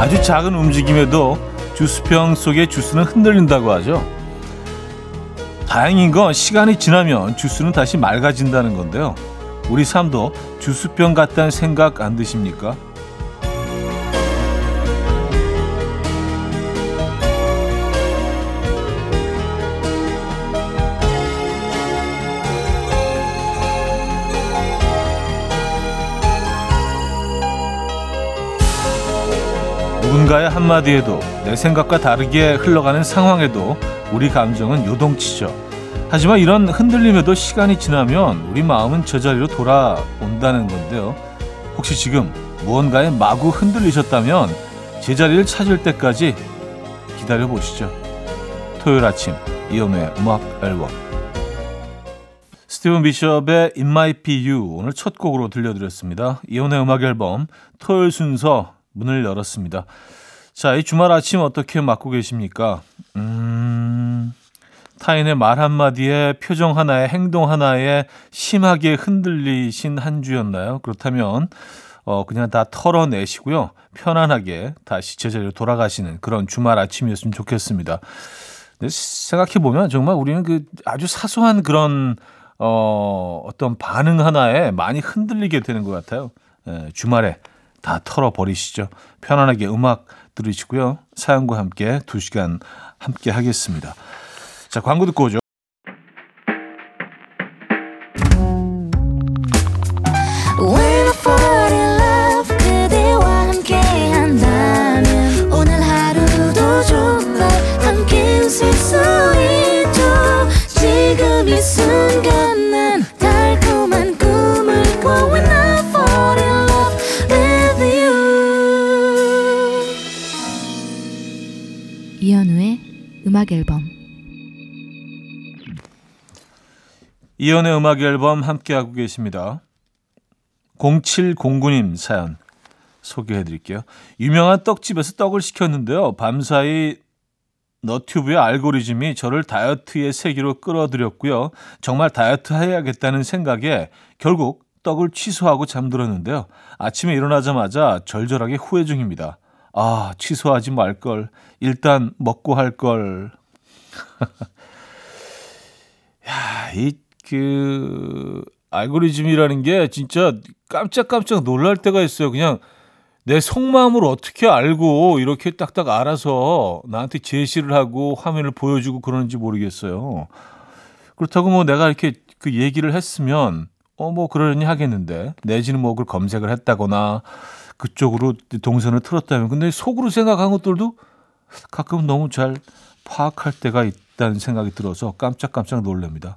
아주 작은 움직임에도 주스병 속의 주스는 흔들린다고 하죠. 다행인 건 시간이 지나면 주스는 다시 맑아진다는 건데요. 우리 삶도 주스병 같다는 생각 안 드십니까? 누군가의 한마디에도 내 생각과 다르게 흘러가는 상황에도 우리 감정은 요동치죠. 하지만 이런 흔들림에도 시간이 지나면 우리 마음은 제자리로 돌아온다는 건데요. 혹시 지금 무언가에 마구 흔들리셨다면 제자리를 찾을 때까지 기다려 보시죠. 토요일 아침 이연우의 음악 앨범 스티븐 비숍의 It Might Be You 오늘 첫 곡으로 들려드렸습니다. 이연우의 음악 앨범 토요일 순서 문을 열었습니다. 자, 이 주말 아침 어떻게 맞고 계십니까? 음, 타인의 말 한마디에 표정 하나에 행동 하나에 심하게 흔들리신 한 주였나요? 그렇다면, 어, 그냥 다 털어내시고요. 편안하게 다시 제자리로 돌아가시는 그런 주말 아침이었으면 좋겠습니다. 생각해보면 정말 우리는 그 아주 사소한 그런, 어, 어떤 반응 하나에 많이 흔들리게 되는 것 같아요. 예, 주말에 다 털어버리시죠. 편안하게 음악 들으시고요. 사연과 함께 2시간 함께 하겠습니다. 자, 광고 듣고 오죠. 이연의 음악 앨범 함께하고 계십니다. 0709님 사연 소개해 드릴게요. 유명한 떡집에서 떡을 시켰는데요. 밤사이 너튜브의 알고리즘이 저를 다이어트의 세계로 끌어들였고요. 정말 다이어트 해야겠다는 생각에 결국 떡을 취소하고 잠들었는데요. 아침에 일어나자마자 절절하게 후회 중입니다. 아, 취소하지 말걸. 일단 먹고 할 걸. 야, 이, 그, 알고리즘이라는 게 진짜 깜짝깜짝 놀랄 때가 있어요. 그냥 내 속마음을 어떻게 알고 이렇게 딱딱 알아서 나한테 제시를 하고 화면을 보여주고 그러는지 모르겠어요. 그렇다고 뭐 내가 이렇게 그 얘기를 했으면 어, 뭐 그러려니 하겠는데 내지는 뭐 그걸 검색을 했다거나 그쪽으로 동선을 틀었다면 근데 속으로 생각한 것들도 가끔 너무 잘 파악할 때가 있다는 생각이 들어서 깜짝깜짝 놀랍니다.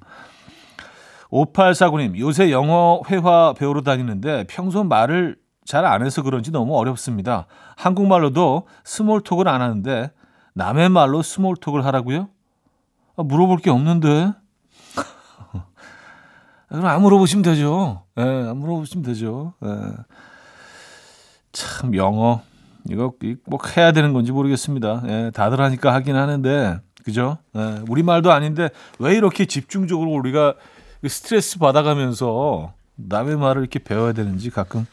5849님, 요새 영어 회화 배우러 다니는데 평소 말을 잘 안 해서 그런지 너무 어렵습니다. 한국말로도 스몰톡을 안 하는데 남의 말로 스몰톡을 하라고요? 아, 물어볼 게 없는데. 그럼 안 물어보시면 되죠. 예, 네, 안 물어보시면 되죠. 예. 참 영어 이거 뭐 해야 되는 건지 모르겠습니다. 예, 다들 하니까 하긴 하는데 그죠? 예, 우리 말도 아닌데 왜 이렇게 집중적으로 우리가 스트레스 받아가면서 남의 말을 이렇게 배워야 되는지 가끔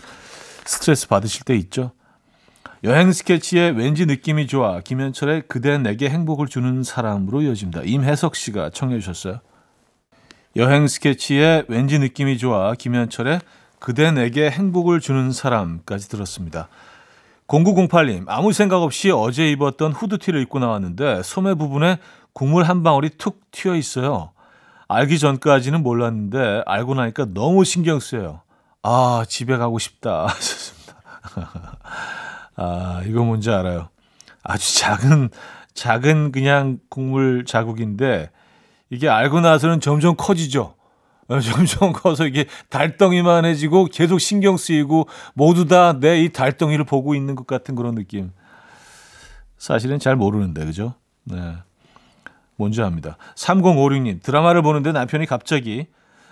스트레스 받으실 때 있죠. 여행 스케치에 왠지 느낌이 좋아 김현철의 그대 내게 행복을 주는 사람으로 이어집니다. 임혜석 씨가 청해 주셨어요. 여행 스케치에 왠지 느낌이 좋아 김현철의 그대 내게 행복을 주는 사람까지 들었습니다. 0908님, 아무 생각 없이 어제 입었던 후드티를 입고 나왔는데 소매 부분에 국물 한 방울이 툭 튀어 있어요. 알기 전까지는 몰랐는데 알고 나니까 너무 신경 쓰여요. 아, 집에 가고 싶다. 아, 이거 뭔지 알아요. 아주 작은, 작은 그냥 국물 자국인데 이게 알고 나서는 점점 커지죠. 어, 점점 커서 이게 달덩이만 해지고 계속 신경 쓰이고 모두 다 내 이 달덩이를 보고 있는 것 같은 그런 느낌. 사실은 잘 모르는데, 그죠? 네. 뭔지 압니다. 3056님, 드라마를 보는데 남편이 갑자기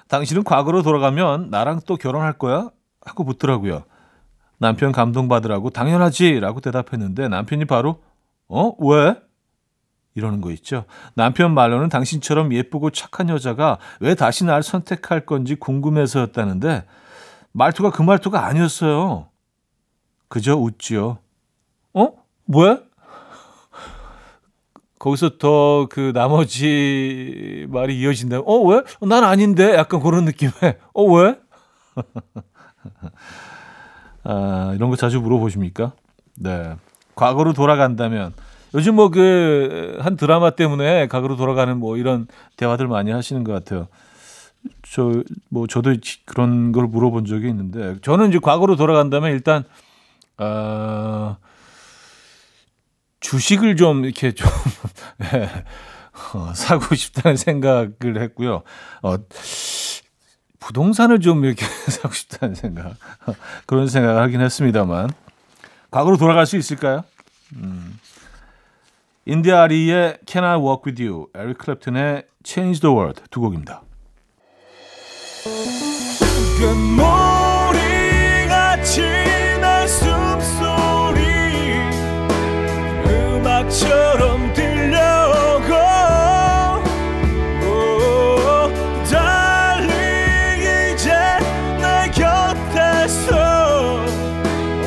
당신은 과거로 돌아가면 나랑 또 결혼할 거야? 하고 묻더라고요. 남편 감동받으라고 당연하지 라고 대답했는데 남편이 바로 어? 왜? 이러는 거 있죠. 남편 말로는 당신처럼 예쁘고 착한 여자가 왜 다시 날 선택할 건지 궁금해서였다는데 말투가 그 말투가 아니었어요. 그저 웃지요. 어? 뭐야? 거기서 더그 나머지 말이 이어진다. 어, 왜? 어, 난 아닌데? 약간 그런 느낌에. 어, 왜? 아, 이런 거 자주 물어보십니까? 네. 과거로 돌아간다면 요즘 뭐 그 한 드라마 때문에 과거로 돌아가는 뭐 이런 대화들 많이 하시는 것 같아요. 저 뭐 저도 그런 걸 물어본 적이 있는데 저는 이제 과거로 돌아간다면 일단 어, 주식을 좀 이렇게 좀 네, 어, 사고 싶다는 생각을 했고요. 어, 부동산을 좀 이렇게 사고 싶다는 생각 그런 생각을 하긴 했습니다만 과거로 돌아갈 수 있을까요? 음. 인디아리의 Can I Walk With You, 에릭 클랩튼의 Change the World 두 곡입니다. 음악처럼 들려오고 달리 이제 내 곁에서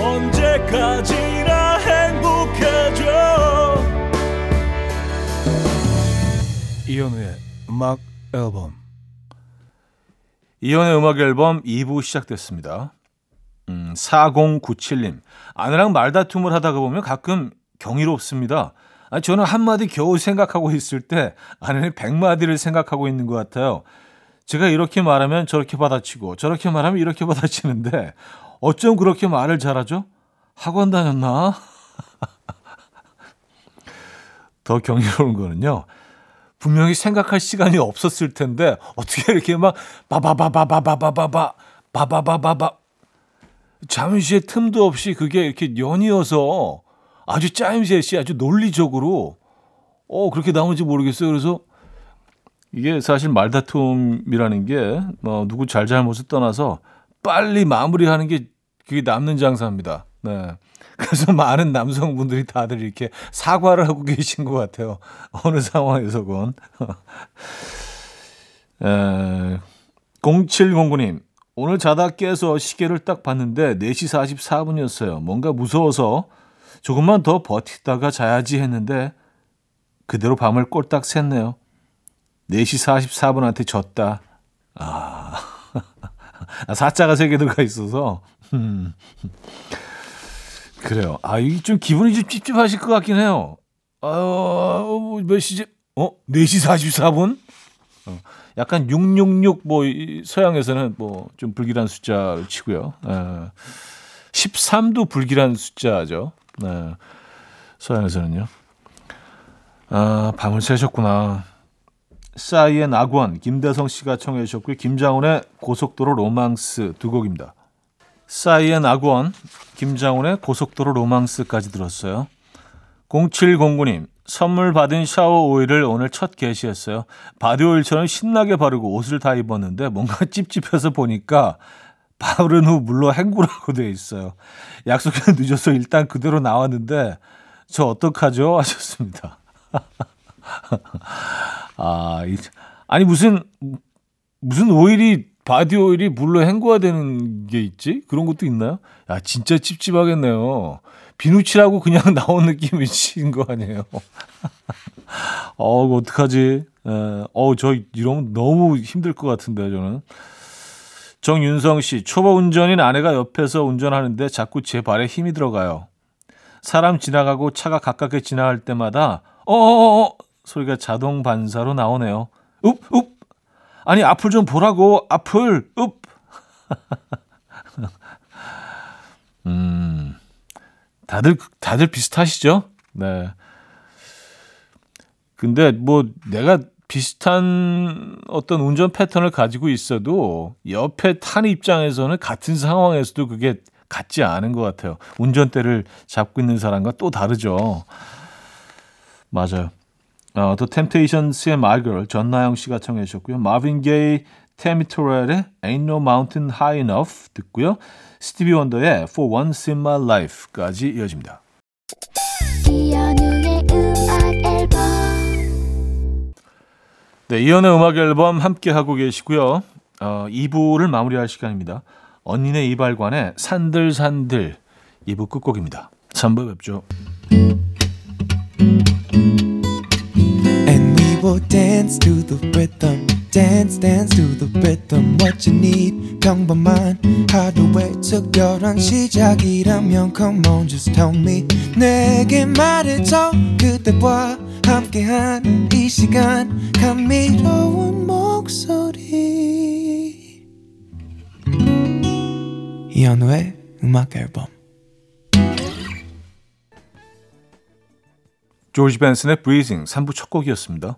언제까지나 행복해져 이현우의 음악 앨범 이연의 음악 앨범 2부 시작됐습니다. 음, 4097님. 아내랑 말다툼을 하다가 보면 가끔 경이롭습니다. 아니, 저는 한마디 겨우 생각하고 있을 때 아내는 백마디를 생각하고 있는 것 같아요. 제가 이렇게 말하면 저렇게 받아치고 저렇게 말하면 이렇게 받아치는데 어쩜 그렇게 말을 잘하죠? 학원 다녔나? 더 경이로운 거는요. 분명히 생각할 시간이 없었을 텐데 어떻게 이렇게 막 바바바바바바바바바 바바바바바 잠시의 틈도 없이 그게 이렇게 연이어서 아주 짜임새씨 아주 논리적으로 어 그렇게 나오는지 모르겠어요. 그래서 이게 사실 말다툼이라는 게 뭐 누구 잘잘못을 떠나서 빨리 마무리하는 게 그게 남는 장사입니다. 네. 그래서 많은 남성분들이 다들 이렇게 사과를 하고 계신 것 같아요. 어느 상황에서건. 에, 0709님, 오늘 자다 깨서 시계를 딱 봤는데 4시 44분이었어요. 뭔가 무서워서 조금만 더 버티다가 자야지 했는데 그대로 밤을 꼴딱 샜네요. 4시 44분한테 졌다. 아, 사자가 세개 들어가 있어서. 음. 그래요. 아, 이게 좀 기분이 좀 찝찝하실 것 같긴 해요. 어, 몇 시지? 어? 4시 44분? 어, 약간 666, 뭐, 서양에서는 뭐, 좀 불길한 숫자를 치고요. 에, 13도 불길한 숫자죠. 네, 서양에서는요. 아, 밤을 새셨구나. 싸이의 낙원, 김대성 씨가 청해 주셨고요. 김장훈의 고속도로 로망스 두 곡입니다. 싸이의 낙원, 김장훈의 고속도로 로망스까지 들었어요. 0709님, 선물 받은 샤워 오일을 오늘 첫 개시했어요. 바디 오일처럼 신나게 바르고 옷을 다 입었는데 뭔가 찝찝해서 보니까 바른 후 물로 헹구라고 되어 있어요. 약속이 늦어서 일단 그대로 나왔는데 저 어떡하죠? 하셨습니다. 아, 아니 무슨 무슨 오일이 바디 오일이 물로 헹궈야 되는 게 있지? 그런 것도 있나요? 야, 진짜 찝찝하겠네요. 비누칠하고 그냥 나온 느낌이신 거 아니에요? 어, 어떡하지? 에, 어, 저 이러면 너무 힘들 것 같은데, 저는. 정윤성 씨, 초보 운전인 아내가 옆에서 운전하는데 자꾸 제 발에 힘이 들어가요. 사람 지나가고 차가 가깝게 지나갈 때마다 어어어 소리가 자동 반사로 나오네요. 읍, 읍, 아니 앞을 좀 보라고 앞을 읍. 음, 다들 다들 비슷하시죠? 네. 근데 뭐 내가 비슷한 어떤 운전 패턴을 가지고 있어도 옆에 탄 입장에서는 같은 상황에서도 그게 같지 않은 것 같아요. 운전대를 잡고 있는 사람과 또 다르죠. 맞아요. 어, Temptations의 My Girl 전나영 씨가 청해 주셨고요. 마빈 게이, 테미 토렐의 Ain't No Mountain High Enough 듣고요. 스티비 원더의 For Once in My Life까지 이어집니다. 네, 이현우의 음악 앨범 함께 하고 계시고요. 어, 2부를 마무리할 시간입니다. 언니네 이발관의 산들산들 2부 끝곡입니다. 3부 뵙죠. And we will dance to the rhythm. Dance dance to the rhythm what you need 평범한 하루의 특별한 시작이라면 come on just tell me 내게 말해줘 그대와 함께한 이 시간 감미로운 목소리 이현우의 음악 앨범 조지 벤슨의 Breathing 3부 첫 곡이었습니다.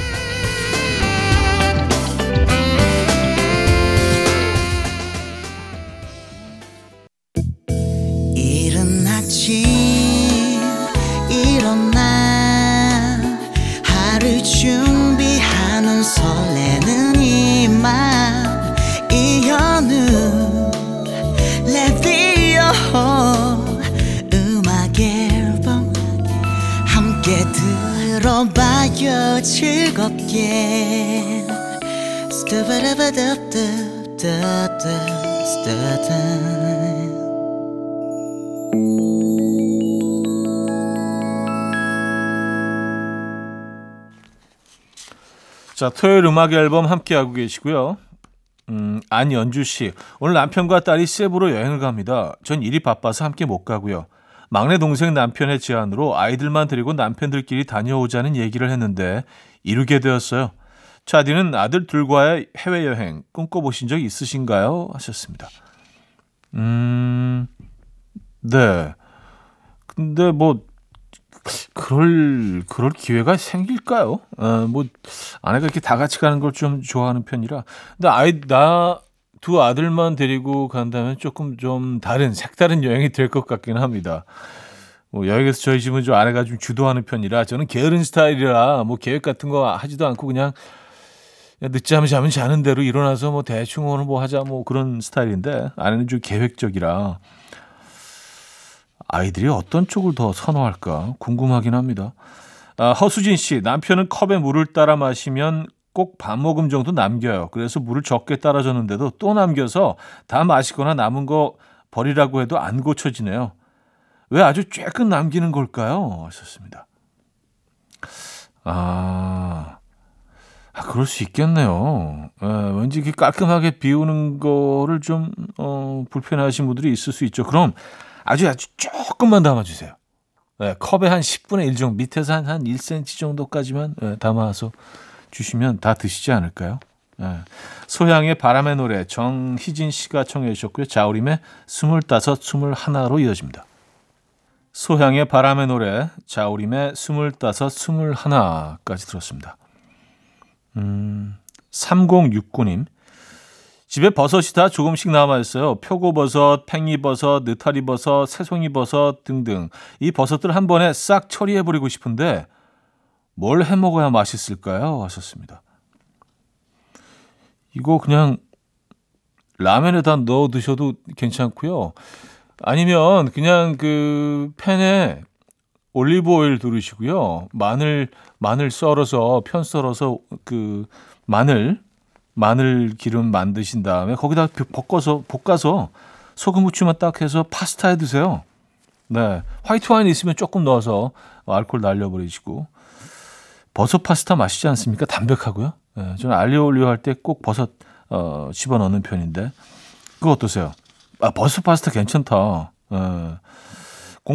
자, 토요일 음악 앨범 함께하고 계시고요. 음, 안연주 씨. 오늘 남편과 딸이 세부로 여행을 갑니다. 전 일이 바빠서 함께 못 가고요. 막내 동생 남편의 제안으로 아이들만 데리고 남편들끼리 다녀오자는 얘기를 했는데 이루게 되었어요. 차디는 아들 둘과의 해외여행 꿈꿔보신 적 있으신가요? 하셨습니다. 음, 네. 근데 뭐, 그럴, 그럴 기회가 생길까요? 어, 뭐, 아내가 이렇게 다 같이 가는 걸 좀 좋아하는 편이라. 근데 아이, 나, 두 아들만 데리고 간다면 조금 좀 다른 색다른 여행이 될 것 같긴 합니다. 뭐 여행에서 저희 집은 좀 아내가 좀 주도하는 편이라 저는 게으른 스타일이라 뭐 계획 같은 거 하지도 않고 그냥 늦잠 자면 자는 대로 일어나서 뭐 대충 오늘 뭐 하자 뭐 그런 스타일인데 아내는 좀 계획적이라 아이들이 어떤 쪽을 더 선호할까 궁금하긴 합니다. 아, 허수진 씨 남편은 컵에 물을 따라 마시면 꼭반 모금 정도 남겨요. 그래서 물을 적게 따라 줬는데도 또 남겨서 다 마시거나 남은 거 버리라고 해도 안 고쳐지네요. 왜 아주 쬐끔 남기는 걸까요? 하셨습니다. 아, 아 그럴 수 있겠네요. 에, 예, 왠지 깔끔하게 비우는 거를 좀 어, 불편해하신 분들이 있을 수 있죠. 그럼 아주 아주 조금만 담아주세요. 에, 컵에 한 10분의 1 정도, 밑에서 한, 한 1cm 정도까지만 에, 담아서 주시면 다 드시지 않을까요? 네. 소향의 바람의 노래 정희진 씨가 청해 주셨고요. 자우림의 스물다섯, 스물하나로 이어집니다. 소향의 바람의 노래 자우림의 스물다섯, 스물하나까지 들었습니다. 음, 3069님 집에 버섯이 다 조금씩 남아있어요. 표고버섯, 팽이버섯, 느타리버섯, 새송이버섯 등등. 이 버섯들 한 번에 싹 처리해버리고 싶은데 뭘 해 먹어야 맛있을까요? 하셨습니다. 이거 그냥 라면에다 넣어 드셔도 괜찮고요. 아니면 그냥 그 팬에 올리브 오일 두르시고요. 마늘 마늘 썰어서 편 썰어서 그 마늘 마늘 기름 만드신 다음에 거기다 볶아서 볶아서 소금 후추만 딱 해서 파스타에 드세요. 네. 화이트 와인 있으면 조금 넣어서 알코올 날려버리시고 버섯 파스타 맛있지 않습니까? 담백하고요. 예, 저는 알리오 올리오 할 때 꼭 버섯 어, 집어 넣는 편인데 그거 어떠세요? 아 버섯 파스타 괜찮다. 어.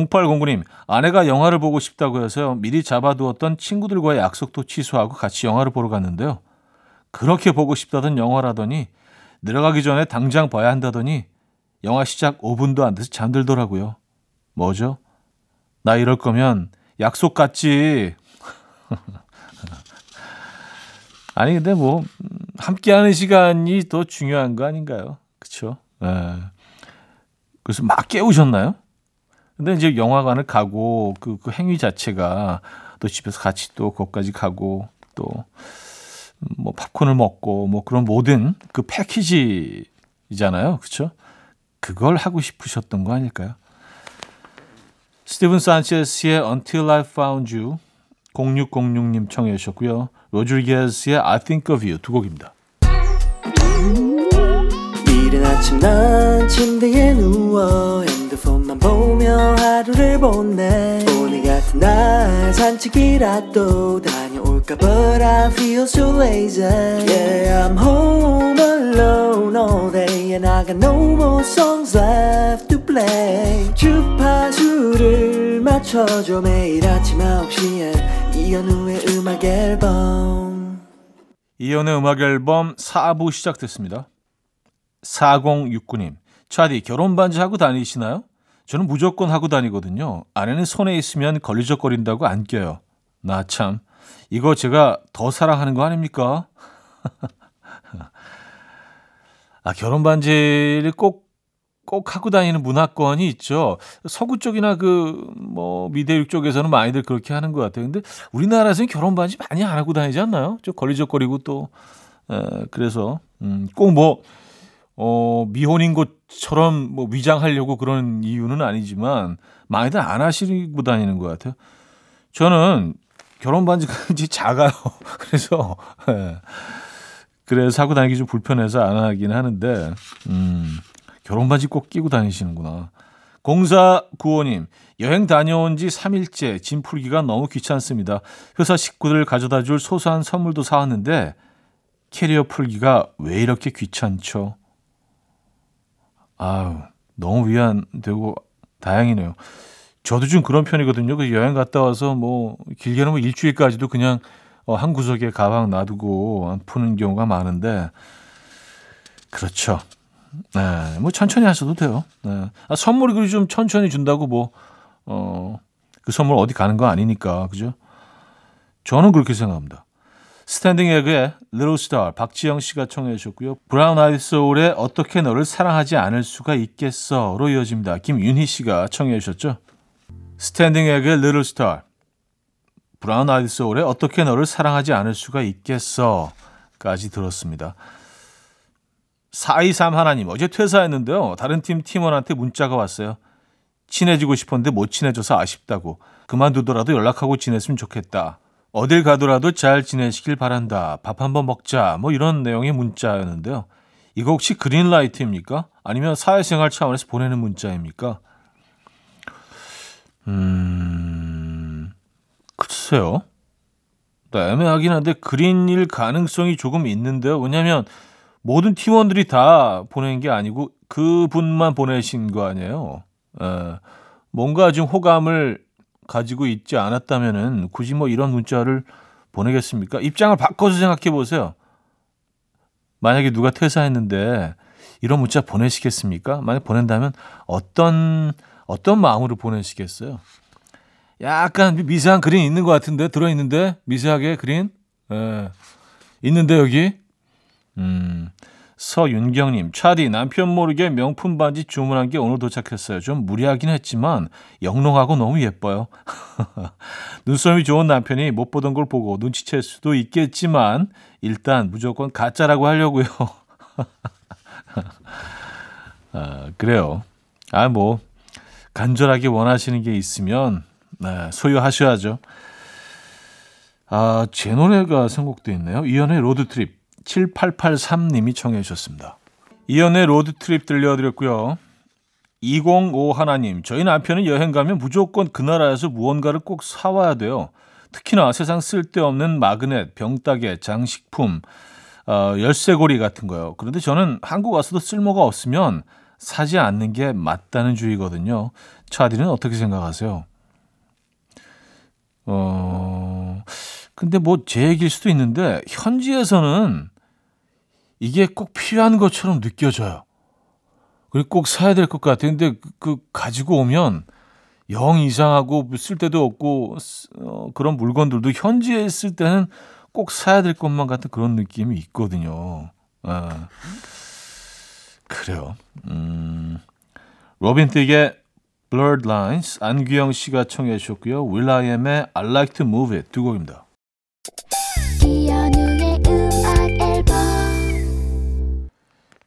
0809님, 아내가 영화를 보고 싶다고 해서요. 미리 잡아두었던 친구들과의 약속도 취소하고 같이 영화를 보러 갔는데요. 그렇게 보고 싶다던 영화라더니 들어가기 전에 당장 봐야 한다더니 영화 시작 5분도 안 돼서 잠들더라고요. 뭐죠? 나 이럴 거면 약속 같지. 아니 근데 뭐 함께하는 시간이 더 중요한 거 아닌가요? 그렇죠? 예. 그래서 막 깨우셨나요? 근데 이제 영화관을 가고 그, 그 행위 자체가 또 집에서 같이 또 거기까지 가고 또 뭐 팝콘을 먹고 뭐 그런 모든 그 패키지잖아요. 그렇죠? 그걸 하고 싶으셨던 거 아닐까요? 스티븐 산체스의 Until I Found You 0606님 청해 주셨고요. 로드리게스의 I Think of You 두 곡입니다. 이른 아침 난 침대에 누워 핸드폰 만 보며 하루를 보내. 오늘 같은 날 산책이라도 다녀올까? But I feel so lazy. Yeah I'm home alone all day And I got no more songs left to play. 주파수를 맞춰줘 매일 아침 9시에. 이현우의 음악 앨범. 이연의 음악 앨범 4부 시작됐습니다. 4069님, 차디 결혼 반지 하고 다니시나요? 저는 무조건 하고 다니거든요. 아내는 손에 있으면 걸리적거린다고 안 껴요. 나 참, 이거 제가 더 사랑하는 거 아닙니까? 아, 결혼 반지를 꼭, 꼭 하고 다니는 문화권이 있죠. 서구 쪽이나 그, 뭐, 미대륙 쪽에서는 많이들 그렇게 하는 것 같아요. 근데 우리나라에서는 결혼 반지 많이 안 하고 다니지 않나요? 좀 걸리적거리고 또, 에, 그래서, 음, 꼭 뭐, 어, 미혼인 것처럼 뭐 위장하려고 그런 이유는 아니지만 많이들 안 하시고 다니는 것 같아요. 저는 결혼 반지가 이제 작아요. 그래서 예. 그래서 하고 다니기 좀 불편해서 안 하긴 하는데 음, 결혼 반지 꼭 끼고 다니시는구나. 공사 구호님 여행 다녀온 지 3일째 짐 풀기가 너무 귀찮습니다. 회사 식구들 가져다 줄 소소한 선물도 사왔는데 캐리어 풀기가 왜 이렇게 귀찮죠? 아유, 너무 위안되고 다행이네요. 저도 좀 그런 편이거든요. 그 여행 갔다 와서 뭐 길게는 뭐 일주일까지도 그냥 어, 한 구석에 가방 놔두고 안 푸는 경우가 많은데 그렇죠. 네, 뭐 천천히 하셔도 돼요. 네. 아, 선물이 그리 좀 천천히 준다고 뭐 어, 그 선물 어디 가는 거 아니니까 그죠? 저는 그렇게 생각합니다. 스탠딩 에그의 Little Star 박지영 씨가 청해 주셨고요. 브라운 아이드 소울의 어떻게 너를 사랑하지 않을 수가 있겠어로 이어집니다. 김윤희 씨가 청해 주셨죠. 스탠딩 에그의 Little Star 브라운 아이드 소울의 어떻게 너를 사랑하지 않을 수가 있겠어까지 들었습니다. 423 하나님 어제 퇴사했는데요. 다른 팀 팀원한테 문자가 왔어요. 친해지고 싶었는데 못 친해져서 아쉽다고. 그만두더라도 연락하고 지냈으면 좋겠다. 어딜 가더라도 잘 지내시길 바란다. 밥 한번 먹자. 뭐 이런 내용의 문자였는데요. 이거 혹시 그린라이트입니까? 아니면 사회생활 차원에서 보내는 문자입니까? 음, 글쎄요. 네, 애매하긴 한데 그린일 가능성이 조금 있는데요. 왜냐하면 모든 팀원들이 다 보낸 게 아니고 그분만 보내신 거 아니에요. 에, 뭔가 좀 호감을 가지고 있지 않았다면은 굳이 뭐 이런 문자를 보내겠습니까? 입장을 바꿔서 생각해 보세요. 만약에 누가 퇴사했는데 이런 문자 보내시겠습니까? 만약 보낸다면 어떤 어떤 마음으로 보내시겠어요? 약간 미세한 그린 있는 것 같은데 들어 있는데 미세하게 그린 예. 있는데 여기 음. 서윤경님, 차디 남편 모르게 명품 반지 주문한 게 오늘 도착했어요. 좀 무리하긴 했지만 영롱하고 너무 예뻐요. 눈썰미 좋은 남편이 못 보던 걸 보고 눈치챌 수도 있겠지만 일단 무조건 가짜라고 하려고요. 아, 그래요. 아, 뭐 간절하게 원하시는 게 있으면 네, 소유하셔야죠. 아, 제 노래가 선곡돼 있네요. 이현우의 Road Trip. 7883님이 청해 주셨습니다. 이현우의 Road Trip 들려드렸고요. 2051님, 저희 남편은 여행 가면 무조건 그 나라에서 무언가를 꼭 사와야 돼요. 특히나 세상 쓸데없는 magnet, 병따개, 장식품, 어, 열쇠고리 같은 거요. 그런데 저는 한국 와서도 쓸모가 없으면 사지 않는 게 맞다는 주의거든요. 차디는 어떻게 생각하세요? 어, 근데 뭐 제 얘기일 수도 있는데 현지에서는 이게 꼭 필요한 것처럼 느껴져요. 그리고 꼭 사야 될 것. 근데 그, 그 가지고 오면 영 이상하고 쓸 데도 없고 어, 그런 물건들도 현지에 있을 때는 꼭 사야 될 것만 같은 그런 느낌이 있거든요. 아, 그래요. 음, 로빈 시크의 Blurred Lines 안규영 씨가 청해 주셨고요. 윌아이엠의 I Like to Move It 두 곡입니다.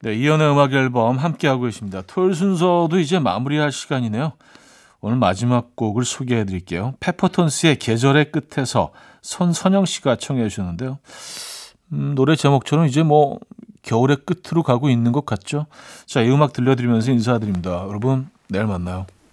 네, 이현우의 음악 앨범 함께하고 계십니다. 토요일 순서도 이제 마무리할 시간이네요. 오늘 마지막 곡을 소개해 드릴게요. 페퍼톤스의 계절의 끝에서 손선영 씨가 청해 주셨는데요. 음, 노래 제목처럼 이제 뭐 겨울의 끝으로 가고 있는 것 같죠? 자, 이 음악 들려드리면서 인사드립니다. 여러분, 내일 만나요.